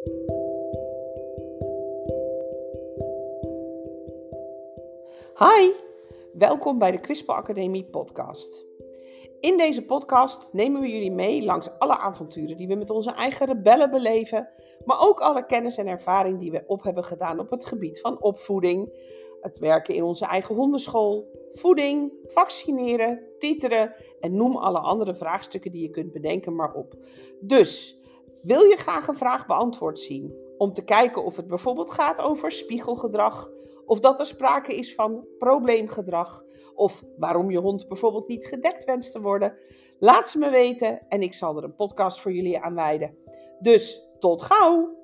Hi, welkom bij de Quispel Academie podcast. In deze podcast nemen we jullie mee langs alle avonturen die we met onze eigen rebellen beleven, maar ook alle kennis en ervaring die we op hebben gedaan op het gebied van opvoeding, het werken in onze eigen hondenschool, voeding, vaccineren, titeren en noem alle andere vraagstukken die je kunt bedenken maar op. Dus, wil je graag een vraag beantwoord zien? Om te kijken of het bijvoorbeeld gaat over spiegelgedrag, of dat er sprake is van probleemgedrag, of waarom je hond bijvoorbeeld niet gedekt wenst te worden? Laat ze me weten en ik zal er een podcast voor jullie aan wijden. Dus tot gauw!